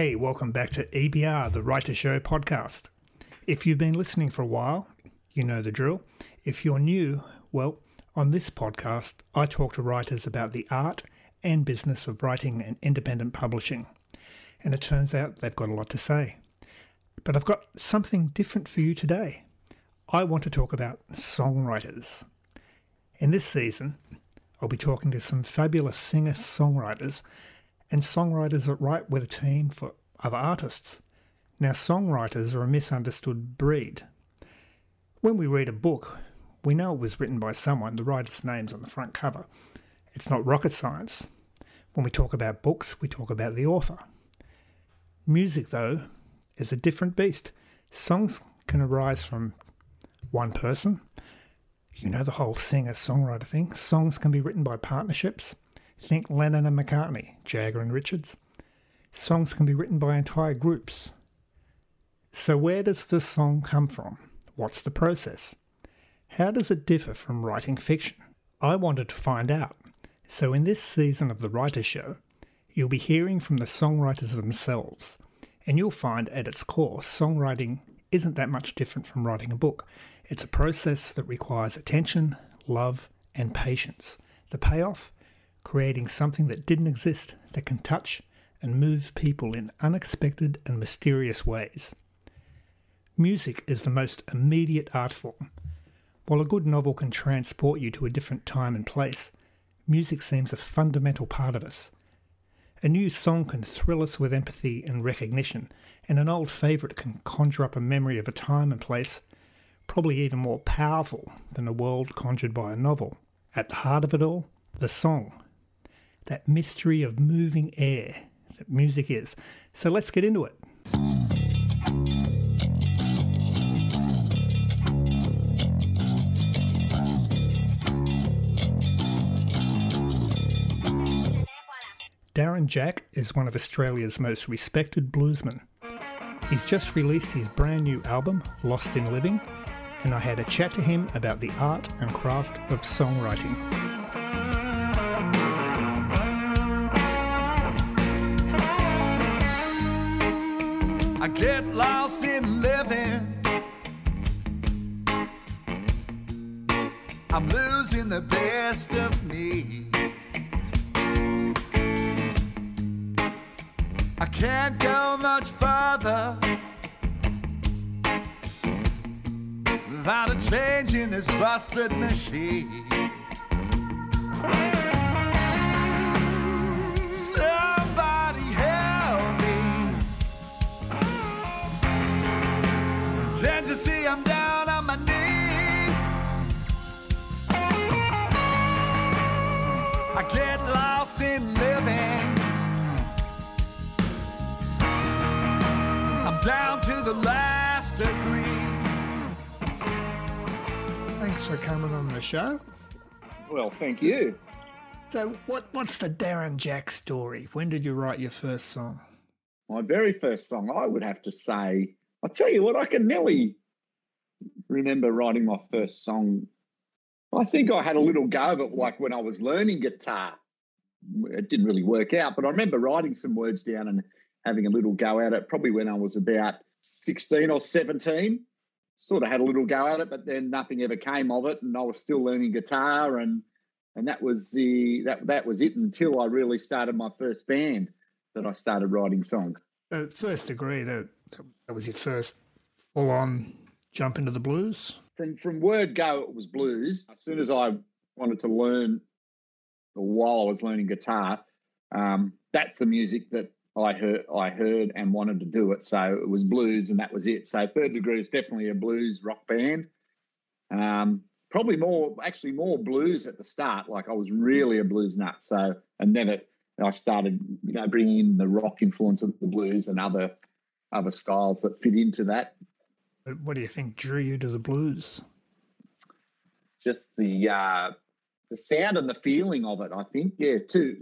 Hey, welcome back to EBR, the Writer Show podcast. If you've been listening for a while, you know the drill. If you're new, well, on this podcast, I talk to writers about the art and business of writing and independent publishing. And it turns out they've got a lot to say. But I've got something different for you today. I want to talk about songwriters. In this season, I'll be talking to some fabulous singer songwriters and songwriters that write with a team for other artists. Now, songwriters are a misunderstood breed. When we read a book, we know it was written by someone, the writer's name's on the front cover. It's not rocket science. When we talk about books, we talk about the author. Music, though, is a different beast. Songs can arise from one person. You know the whole singer songwriter thing. Songs can be written by partnerships. Think Lennon and McCartney, Jagger and Richards. Songs can be written by entire groups. So, where does the song come from? What's the process? How does it differ from writing fiction? I wanted to find out. So, in this season of The Writer Show, you'll be hearing from the songwriters themselves, and you'll find at its core, songwriting isn't that much different from writing a book. It's a process that requires attention, love, and patience. The payoff? Creating something that didn't exist that can touch and move people in unexpected and mysterious ways. Music is the most immediate art form. While a good novel can transport you to a different time and place, music seems a fundamental part of us. A new song can thrill us with empathy and recognition, and an old favourite can conjure up a memory of a time and place, probably even more powerful than a world conjured by a novel. At the heart of it all, the song that mystery of moving air that music is. So let's get into it. Darren Jack is one of Australia's most respected bluesmen. He's just released his brand new album, Lost in Living, and I had a chat to him about the art and craft of songwriting. I get lost in living. I'm losing the best of me. I can't go much further without a change in this busted machine. Down to the last degree. Thanks for coming on the show. Well, thank you. So, what, what's the Darren Jack story? When did you write your first song? My very first song, I would have to say, I'll tell you what, I can nearly remember writing my first song. I think I had a little go of it, like when I was learning guitar. It didn't really work out, but I remember writing some words down and having a little go at it. Probably when I was about sixteen or seventeen. Sort of had a little go at it, but then nothing ever came of it, and I was still learning guitar, and and that was the that that was it until I really started my first band that I started writing songs. Uh, Third Degree that that was your first full on jump into the blues? From from word go, it was blues. As soon as I wanted to learn, or while I was learning guitar, um, that's the music that I heard. I heard and wanted to do it. So it was blues, and that was it. So Third Degree is definitely a blues rock band. Um, probably more, actually more blues at the start. Like I was really a blues nut. So and then it, I started, you know, bringing in the rock influence of the blues and other other styles that fit into that. But what do you think drew you to the blues? Just the uh, the sound and the feeling of it. I think, yeah, too.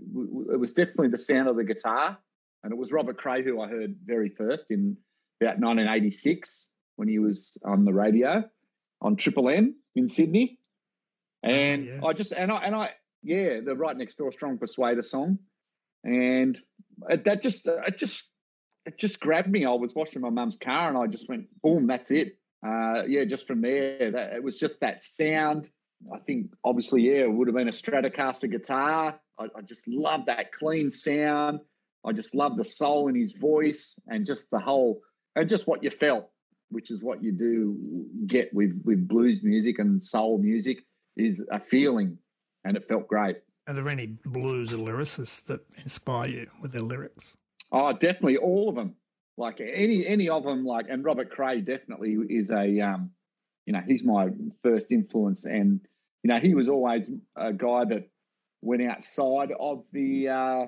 It was definitely the sound of the guitar, and it was Robert Cray who I heard very first in about 1986 when he was on the radio on Triple M in Sydney, ah, and yes. I just and I and I yeah, the right next door strong persuader song, and that just it just it just grabbed me. I was washing my mum's car and I just went, boom, that's it. Uh, yeah, just from there, that, it was just that sound. I think obviously, yeah, it would have been a Stratocaster guitar. I, I just love that clean sound. I just love the soul in his voice and just the whole, and just what you felt, which is what you do get with with blues music and soul music, is a feeling, and it felt great. Are there any blues lyricists that inspire you with their lyrics? Oh, definitely all of them. Like any any of them, like and Robert Cray definitely is a um, you know, he's my first influence, and you know, he was always a guy that went outside of the uh,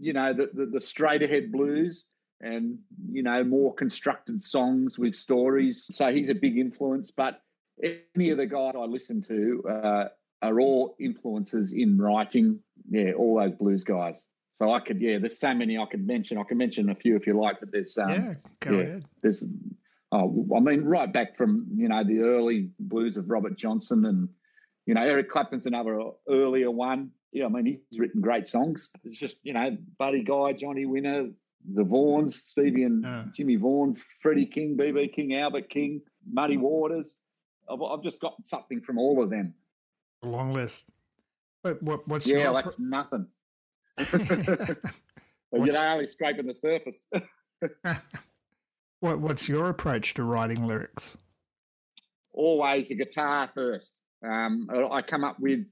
you know the, the, the straight ahead blues and you know more constructed songs with stories. So he's a big influence. But any of the guys I listen to uh, are all influences in writing. Yeah, all those blues guys. So I could, yeah, there's so many I could mention. I can mention a few if you like, but there's, um, yeah, go yeah, ahead. There's, oh, I mean, right back from you know the early blues of Robert Johnson and you know Eric Clapton's another earlier one. Yeah, I mean he's written great songs. It's just you know Buddy Guy, Johnny Winter, the Vaughans, Stevie and yeah. Jimmy Vaughan, Freddie King, BB King, Albert King, Muddy Waters. I've, I've just got something from all of them. A long list. But what, what's yeah, your... that's nothing. you're only scraping the surface. what What's your approach to writing lyrics? Always the guitar first. Um, I come up with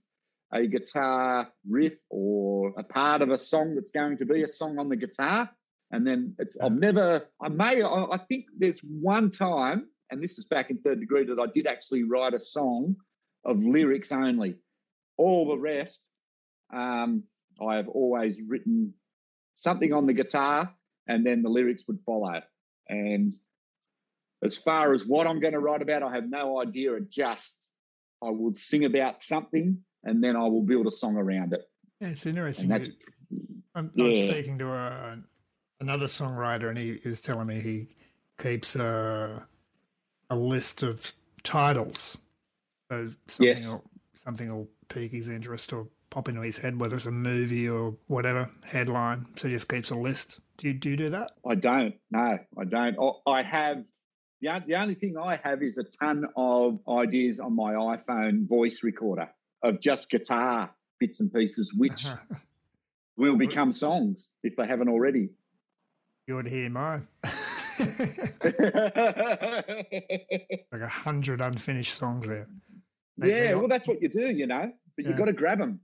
a guitar riff or a part of a song that's going to be a song on the guitar, and then it's. I've never. I may. I, think there's one time, and this is back in third degree, that I did actually write a song of lyrics only. All the rest, um, I have always written something on the guitar and then the lyrics would follow. And as far as what I'm going to write about, I have no idea. It just, I would sing about something and then I will build a song around it. Yeah, it's interesting. I'm, yeah. I'm, speaking to a, another songwriter and he is telling me he keeps a, a list of titles. So something, yes. will, something will pique his interest or pop into his head, whether it's a movie or whatever headline. So he just keeps a list. Do you do, you do that? I don't. No, I don't. Oh, I have. The, the only thing I have is a ton of ideas on my iPhone voice recorder of just guitar bits and pieces, which uh-huh. will become songs if they haven't already. You would hear mine. like a hundred unfinished songs there. They, yeah, they all, well, that's what you do, you know. But yeah. you've got to grab them.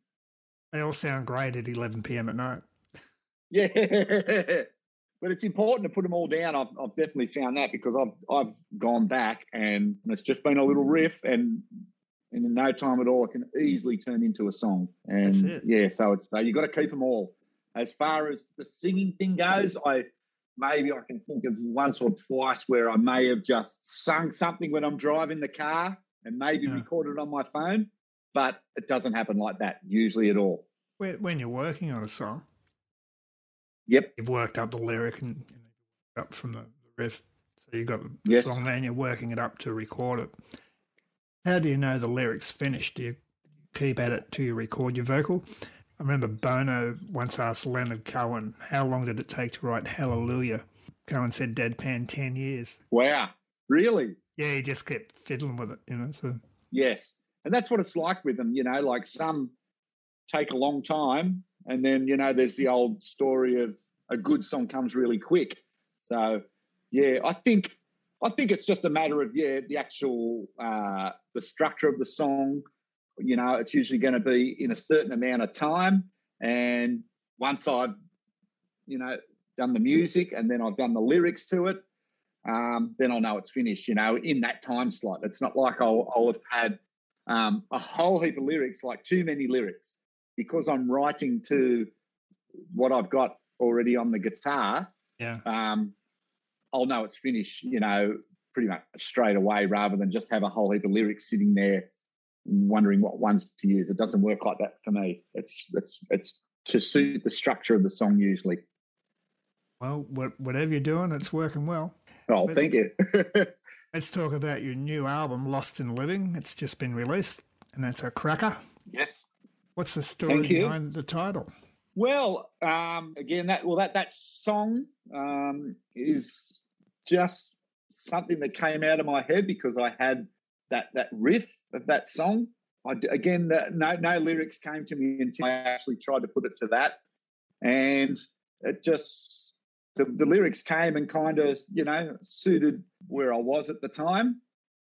They all sound great at 11 p.m. at night. Yeah, but it's important to put them all down. I've, I've definitely found that because I've I've gone back and it's just been a little riff, and in no time at all, it can hmm. easily turn into a song. And yeah, so it's so you got to keep them all. As far as the singing thing goes, I maybe I can think of once or twice where I may have just sung something when I'm driving the car and maybe yeah. recorded on my phone but it doesn't happen like that usually at all. When you're working on a song, yep, you've worked up the lyric and up from the riff, so you've got the yes. song and you're working it up to record it. How do you know the lyrics finished? Do you keep at it till you record your vocal? I remember Bono once asked Leonard Cohen, "How long did it take to write Hallelujah?" Cohen said, "Deadpan, ten years." Wow, really? Yeah, he just kept fiddling with it, you know. So yes, and that's what it's like with them, you know, like some take a long time. And then, you know, there's the old story of a good song comes really quick. So, yeah, I think I think it's just a matter of yeah, the actual uh, the structure of the song. You know, it's usually going to be in a certain amount of time, and once I've you know done the music and then I've done the lyrics to it, um, then I'll know it's finished. You know, in that time slot. It's not like I'll, I'll have had um, a whole heap of lyrics, like too many lyrics, because I'm writing to what I've got already on the guitar. Yeah. Um, I'll know it's finished, you know, pretty much straight away, rather than just have a whole heap of lyrics sitting there, wondering what ones to use. It doesn't work like that for me. It's it's it's to suit the structure of the song usually. Well, whatever you're doing, it's working well. Oh, but, thank you. Let's talk about your new album, Lost in Living. It's just been released, and that's a cracker. Yes. What's the story behind the title? Well, um, again, that well that that song um, is just something that came out of my head because I had that that riff of that song. I, again, no no lyrics came to me until I actually tried to put it to that, and it just the, the lyrics came and kind of you know suited where I was at the time,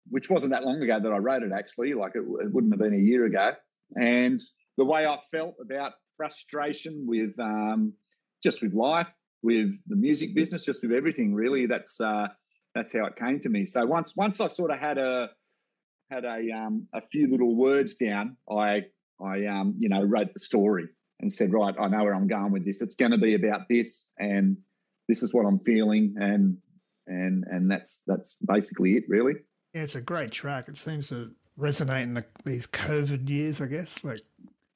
which wasn't that long ago that I wrote it actually. Like it, it wouldn't have been a year ago, and the way I felt about frustration with um, just with life, with the music business, just with everything. Really, that's uh, that's how it came to me. So once once I sort of had a had a um, a few little words down, I I um, you know wrote the story and said, right, I know where I'm going with this. It's going to be about this, and this is what I'm feeling, and and and that's that's basically it, really. Yeah, it's a great track. It seems to resonate in the, these COVID years, I guess. Like,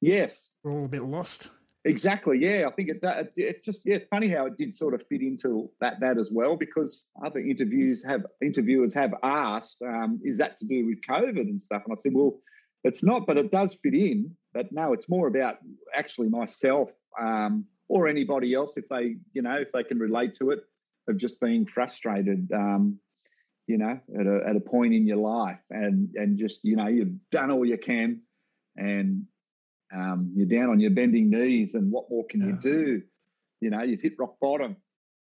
yes, we're all a bit lost. Exactly. Yeah, I think it, it, it just yeah, it's funny how it did sort of fit into that that as well because other interviews have interviewers have asked, um, is that to do with COVID and stuff? And I said, well, it's not, but it does fit in. But no, it's more about actually myself um, or anybody else if they you know if they can relate to it of just being frustrated. Um, you know, at a, at a point in your life, and and just you know you've done all you can, and um, you're down on your bending knees, and what more can yeah. you do? You know, you've hit rock bottom.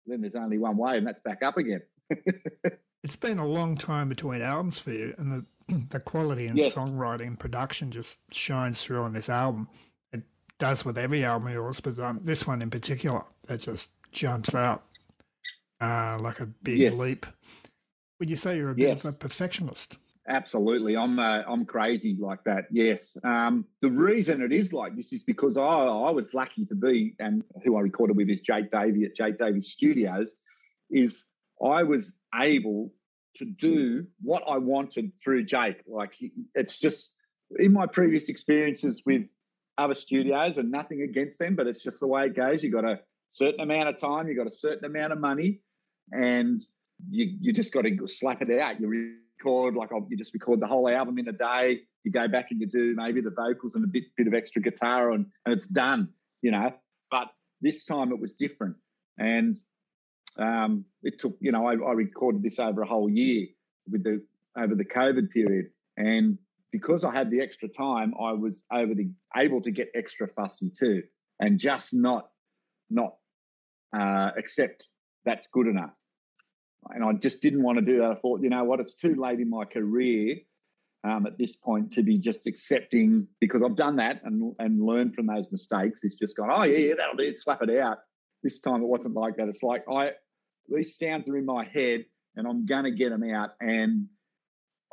Then there's only one way, and that's back up again. it's been a long time between albums for you, and the the quality and yes. songwriting and production just shines through on this album. It does with every album of yours, but um, this one in particular, it just jumps out uh, like a big yes. leap. Would you say you're a bit yes. of a perfectionist? Absolutely, I'm uh, I'm crazy like that. Yes, um, the reason it is like this is because I I was lucky to be and who I recorded with is Jake Davey at Jake Davey Studios. Is I was able to do what I wanted through Jake. Like it's just in my previous experiences with other studios, and nothing against them, but it's just the way it goes. You got a certain amount of time, you got a certain amount of money, and you you just got to slap it out. You record like you just record the whole album in a day. You go back and you do maybe the vocals and a bit bit of extra guitar and and it's done, you know. But this time it was different, and um, it took you know I, I recorded this over a whole year with the over the COVID period, and because I had the extra time, I was over the able to get extra fussy too, and just not not uh, accept that's good enough and I just didn't want to do that. I thought, you know what, it's too late in my career um, at this point to be just accepting because I've done that and and learned from those mistakes. It's just gone, oh yeah, that'll do. Slap it out. This time it wasn't like that. It's like I these sounds are in my head and I'm gonna get them out. And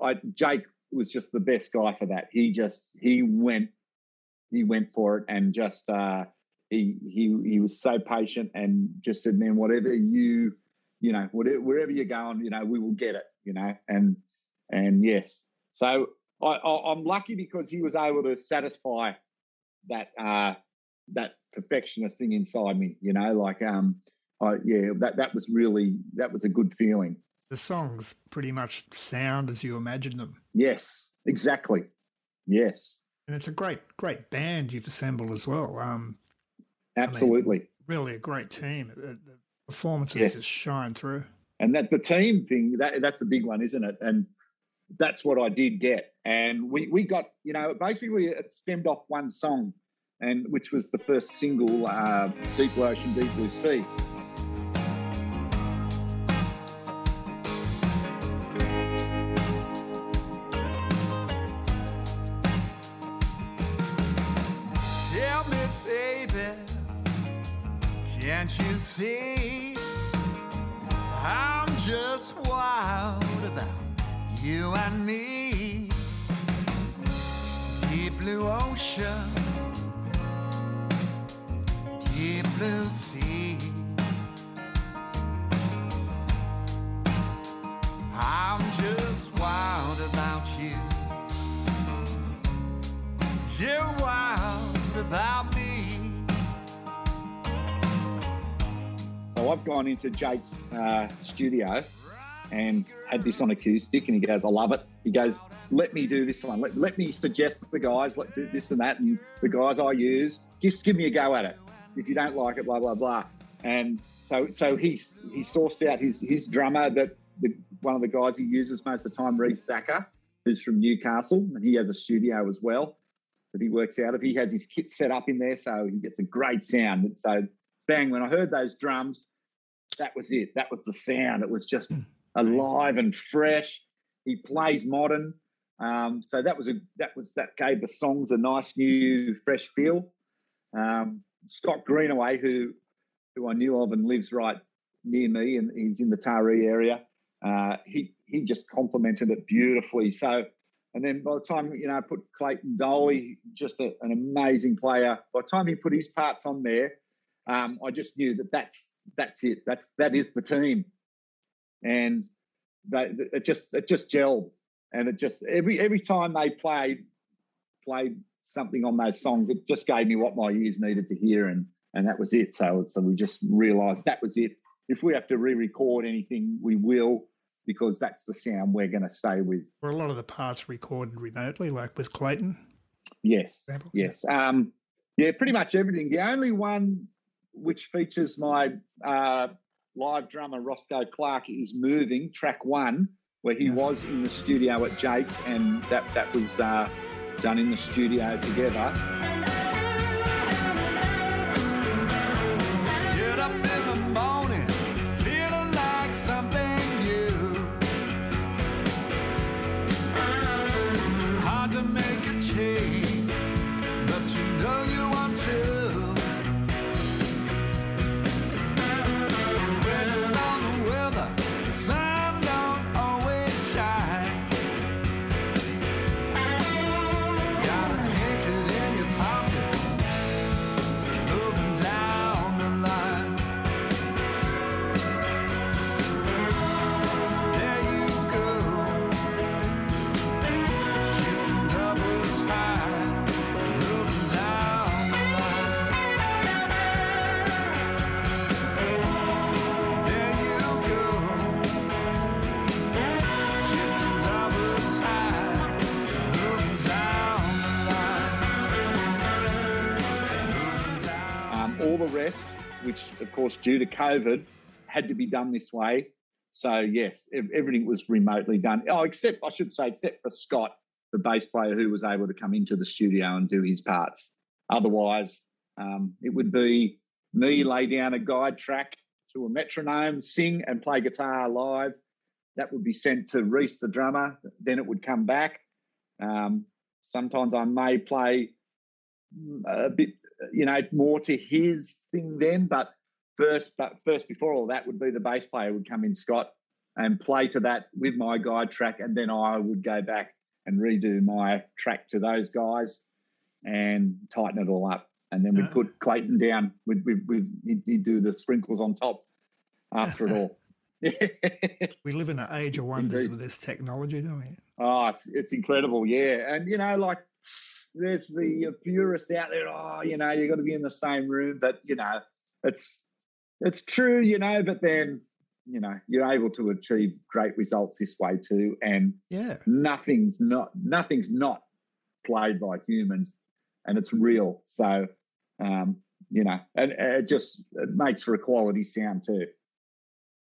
I Jake was just the best guy for that. He just he went he went for it and just uh, he he he was so patient and just said, man, whatever you you know, whatever, wherever you're going, you know, we will get it, you know, and and yes, so I, I, am lucky because he was able to satisfy that uh, that perfectionist thing inside me, you know, like um, I, yeah, that that was really that was a good feeling. The songs pretty much sound as you imagine them. Yes, exactly. Yes, and it's a great great band you've assembled as well. Um, Absolutely, I mean, really a great team performances yes. just shine through. And that the team thing, that that's a big one, isn't it? And that's what I did get. And we we got, you know, basically it stemmed off one song, and which was the first single, uh, Deep Blue Ocean, Deep Blue Sea. Can't you see? Blue ocean, deep blue sea. I'm just wild about you. You're wild about me. So I've gone into Jake's uh, studio and had this on acoustic, and he goes, "I love it." He goes, "Let me mm-hmm. do this one. Let, let me suggest the guys. Let do this and that, and the guys I use. Just give me a go at it." if you don't like it, blah blah blah. And so so he he sourced out his his drummer that the, one of the guys he uses most of the time, Reese Thacker, who's from Newcastle, and he has a studio as well that he works out of. He has his kit set up in there, so he gets a great sound. And so, bang! When I heard those drums, that was it. That was the sound. It was just hmm. alive and fresh. He plays modern, um, so that was a that was that gave the songs a nice new fresh feel. Um, Scott Greenaway, who who I knew of and lives right near me, and he's in the Taree area. Uh, he he just complemented it beautifully. So, and then by the time you know, I put Clayton Doley, just a, an amazing player. By the time he put his parts on there, um, I just knew that that's that's it. That's that is the team, and they, it just it just gelled, and it just every every time they played played something on those songs, it just gave me what my ears needed to hear, and and that was it. So so we just realised that was it. If we have to re-record anything, we will because that's the sound we're going to stay with. Were a lot of the parts recorded remotely, like with Clayton? Yes, yes, um, yeah, pretty much everything. The only one which features my uh, live drummer Roscoe Clark is moving track one, where he was in the studio at Jake, and that that was uh, done in the studio together. Which of course due to COVID, had to be done this way. So yes, everything was remotely done. Oh, except I should say, except for Scott, the bass player who was able to come into the studio and do his parts. Otherwise, um, it would be me lay down a guide track to a metronome, sing and play guitar live. That would be sent to Reese, the drummer. Then it would come back. Um, sometimes I may play mm, a bit you know, more to his thing then. But first, but first before all that would be the bass player would come in, Scott, and play to that with my guide track, and then I would go back and redo my track to those guys and tighten it all up. And then we'd Ah. put Clayton down. We'd, we'd, we'd he'd, he'd do the sprinkles on top after it all. We live in an age of wonders Indeed. with this technology, don't we? Oh, it's it's incredible, yeah. And you know, like there's the purists out there. Oh, you know, you got to be in the same room, but you know, it's it's true, you know. But then, you know, you're able to achieve great results this way too, and Yeah. nothing's not nothing's not played by humans, and it's real. So, um, you know, and and it just it makes for a quality sound too.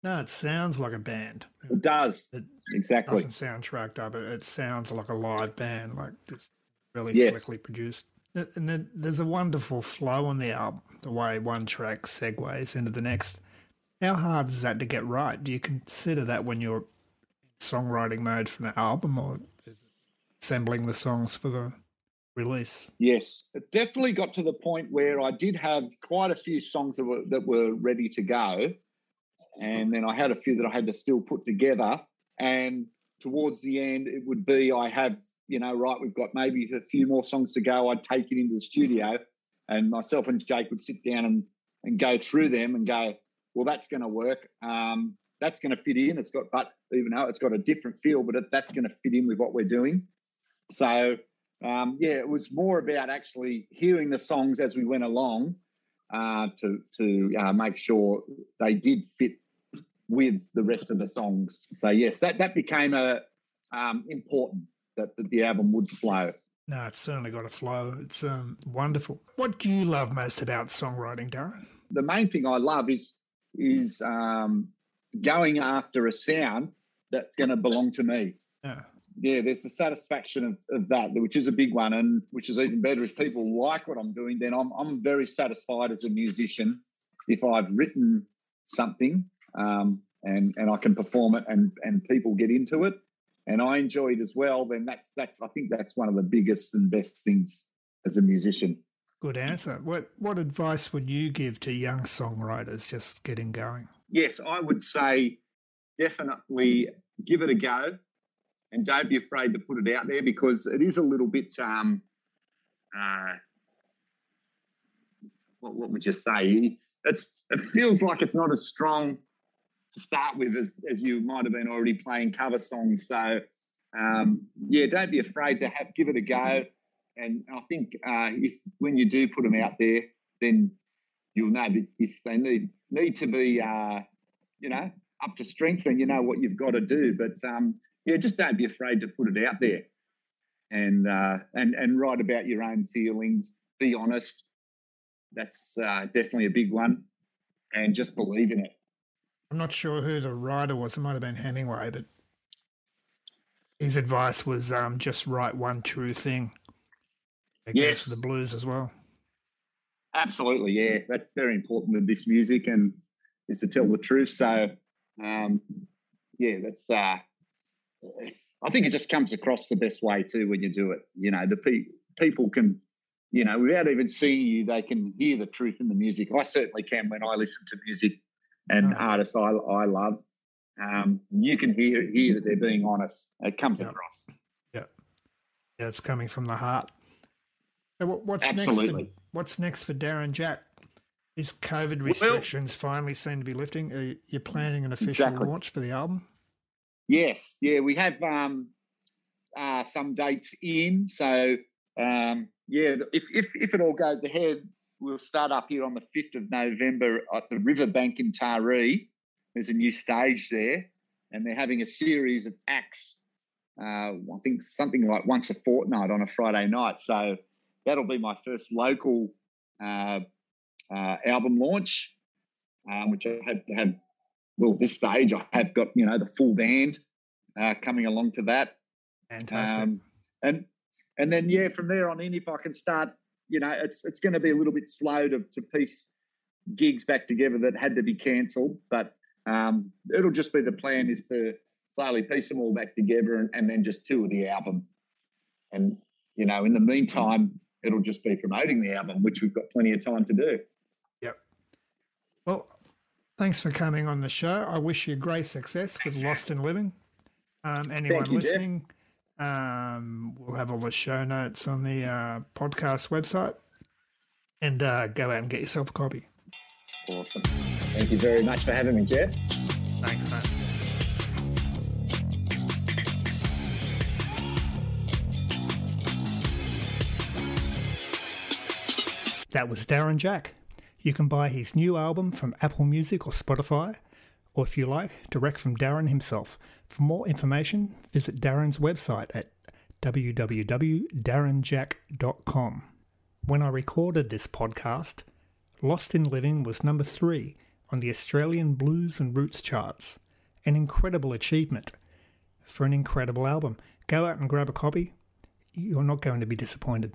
No, it sounds like a band. It does It exactly. doesn't sound tracked up. It, it sounds like a live band, like just really Yes. slickly produced. And there's a wonderful flow on the album, the way one track segues into the next. How hard is that to get right? Do you consider that when you're in songwriting mode for an album, or is it assembling the songs for the release? Yes, it definitely got to the point where I did have quite a few songs that were that were ready to go, and then I had a few that I had to still put together. And towards the end, it would be I have you know right, we've got maybe a few more songs to go. I'd take it into the studio, and myself and Jake would sit down and and go through them and go, well, that's going to work. Um, that's going to fit in. It's got, but even though it's got a different feel, but it, that's going to fit in with what we're doing. So um, yeah, it was more about actually hearing the songs as we went along uh, to to uh, make sure they did fit with the rest of the songs. So yes, that that became a um, important that, that the album would flow. No, it's certainly got a flow. It's um, wonderful. What do you love most about songwriting, Darren? The main thing I love is is um, going after a sound that's going to belong to me. Yeah. Yeah, there's the satisfaction of, of that, which is a big one, and which is even better if people like what I'm doing. Then I'm I'm very satisfied as a musician if I've written something um, and and I can perform it and and people get into it and I enjoy it as well. Then that's that's I think that's one of the biggest and best things as a musician. Good answer. What what advice would you give to young songwriters just getting going? Yes, I would say definitely give it a go and don't be afraid to put it out there because it is a little bit um uh what, what would you say it's it feels like it's not as strong to start with as, as you might have been already playing cover songs so um yeah don't be afraid to have give it a go and i think uh if when you do put them out there then you'll know that if they need need to be uh you know up to strength and you know what you've got to do but um yeah, just don't be afraid to put it out there, and uh, and and write about your own feelings. Be honest. That's uh, definitely a big one, and just believe in it. I'm not sure who the writer was. It might have been Hemingway, but his advice was um, just write one true thing. I guess Yes. for the blues as well. Absolutely, yeah, that's very important with this music, and is to tell the truth. So, um, yeah, that's. Uh, I think it just comes across the best way too when you do it. You know, the pe- people can, you know, without even seeing you, they can hear the truth in the music. I certainly can when I listen to music and Oh. artists I, I love. Um, you can hear hear that they're being honest. It comes Yeah. across. Yeah, yeah, it's coming from the heart. So what, what's next? For, what's next for Darren Jack? Is COVID restrictions finally seem to be lifting? Are you planning an official Exactly. launch for the album? Yes, yeah, we have um, uh, some dates in. So um, yeah, if, if if it all goes ahead, we'll start up here on the fifth of November at the Riverbank in Taree. There's a new stage there, and they're having a series of acts. Uh, I think something like once a fortnight on a Friday night. So that'll be my first local uh, uh, album launch, um, which I have to have well, this stage, I have got you know the full band uh, coming along to that, Fantastic. um, and and then yeah, from there on in, if I can start, you know, it's it's going to be a little bit slow to to piece gigs back together that had to be cancelled, but um, it'll just be the plan is to slowly piece them all back together and, and then just tour the album, and you know, in the meantime, it'll just be promoting the album, which we've got plenty of time to do. Yep. Well, thanks for coming on the show. I wish you great success with Lost in Living. Um, anyone you, Jeff. Um, we'll have all the show notes on the uh, podcast website. And uh, go out and get yourself a copy. Awesome. Thank you very much for having me, Jeff. Thanks, mate. That was Darren Jack. You can buy his new album from Apple Music or Spotify, or if you like, direct from Darren himself. For more information, visit Darren's website at www.darrenjack.com. When I recorded this podcast, Lost in Living was number three on the Australian Blues and Roots charts. An incredible achievement for an incredible album. Go out and grab a copy. You're not going to be disappointed.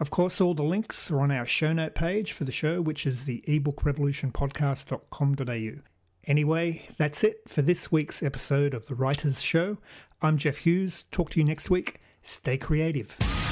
Of course, all the links are on our show note page for the show, which is the ebookrevolutionpodcast.com.au. Anyway, that's it for this week's episode of The Writers Show. I'm Jeff Hughes. Talk to you next week. Stay creative.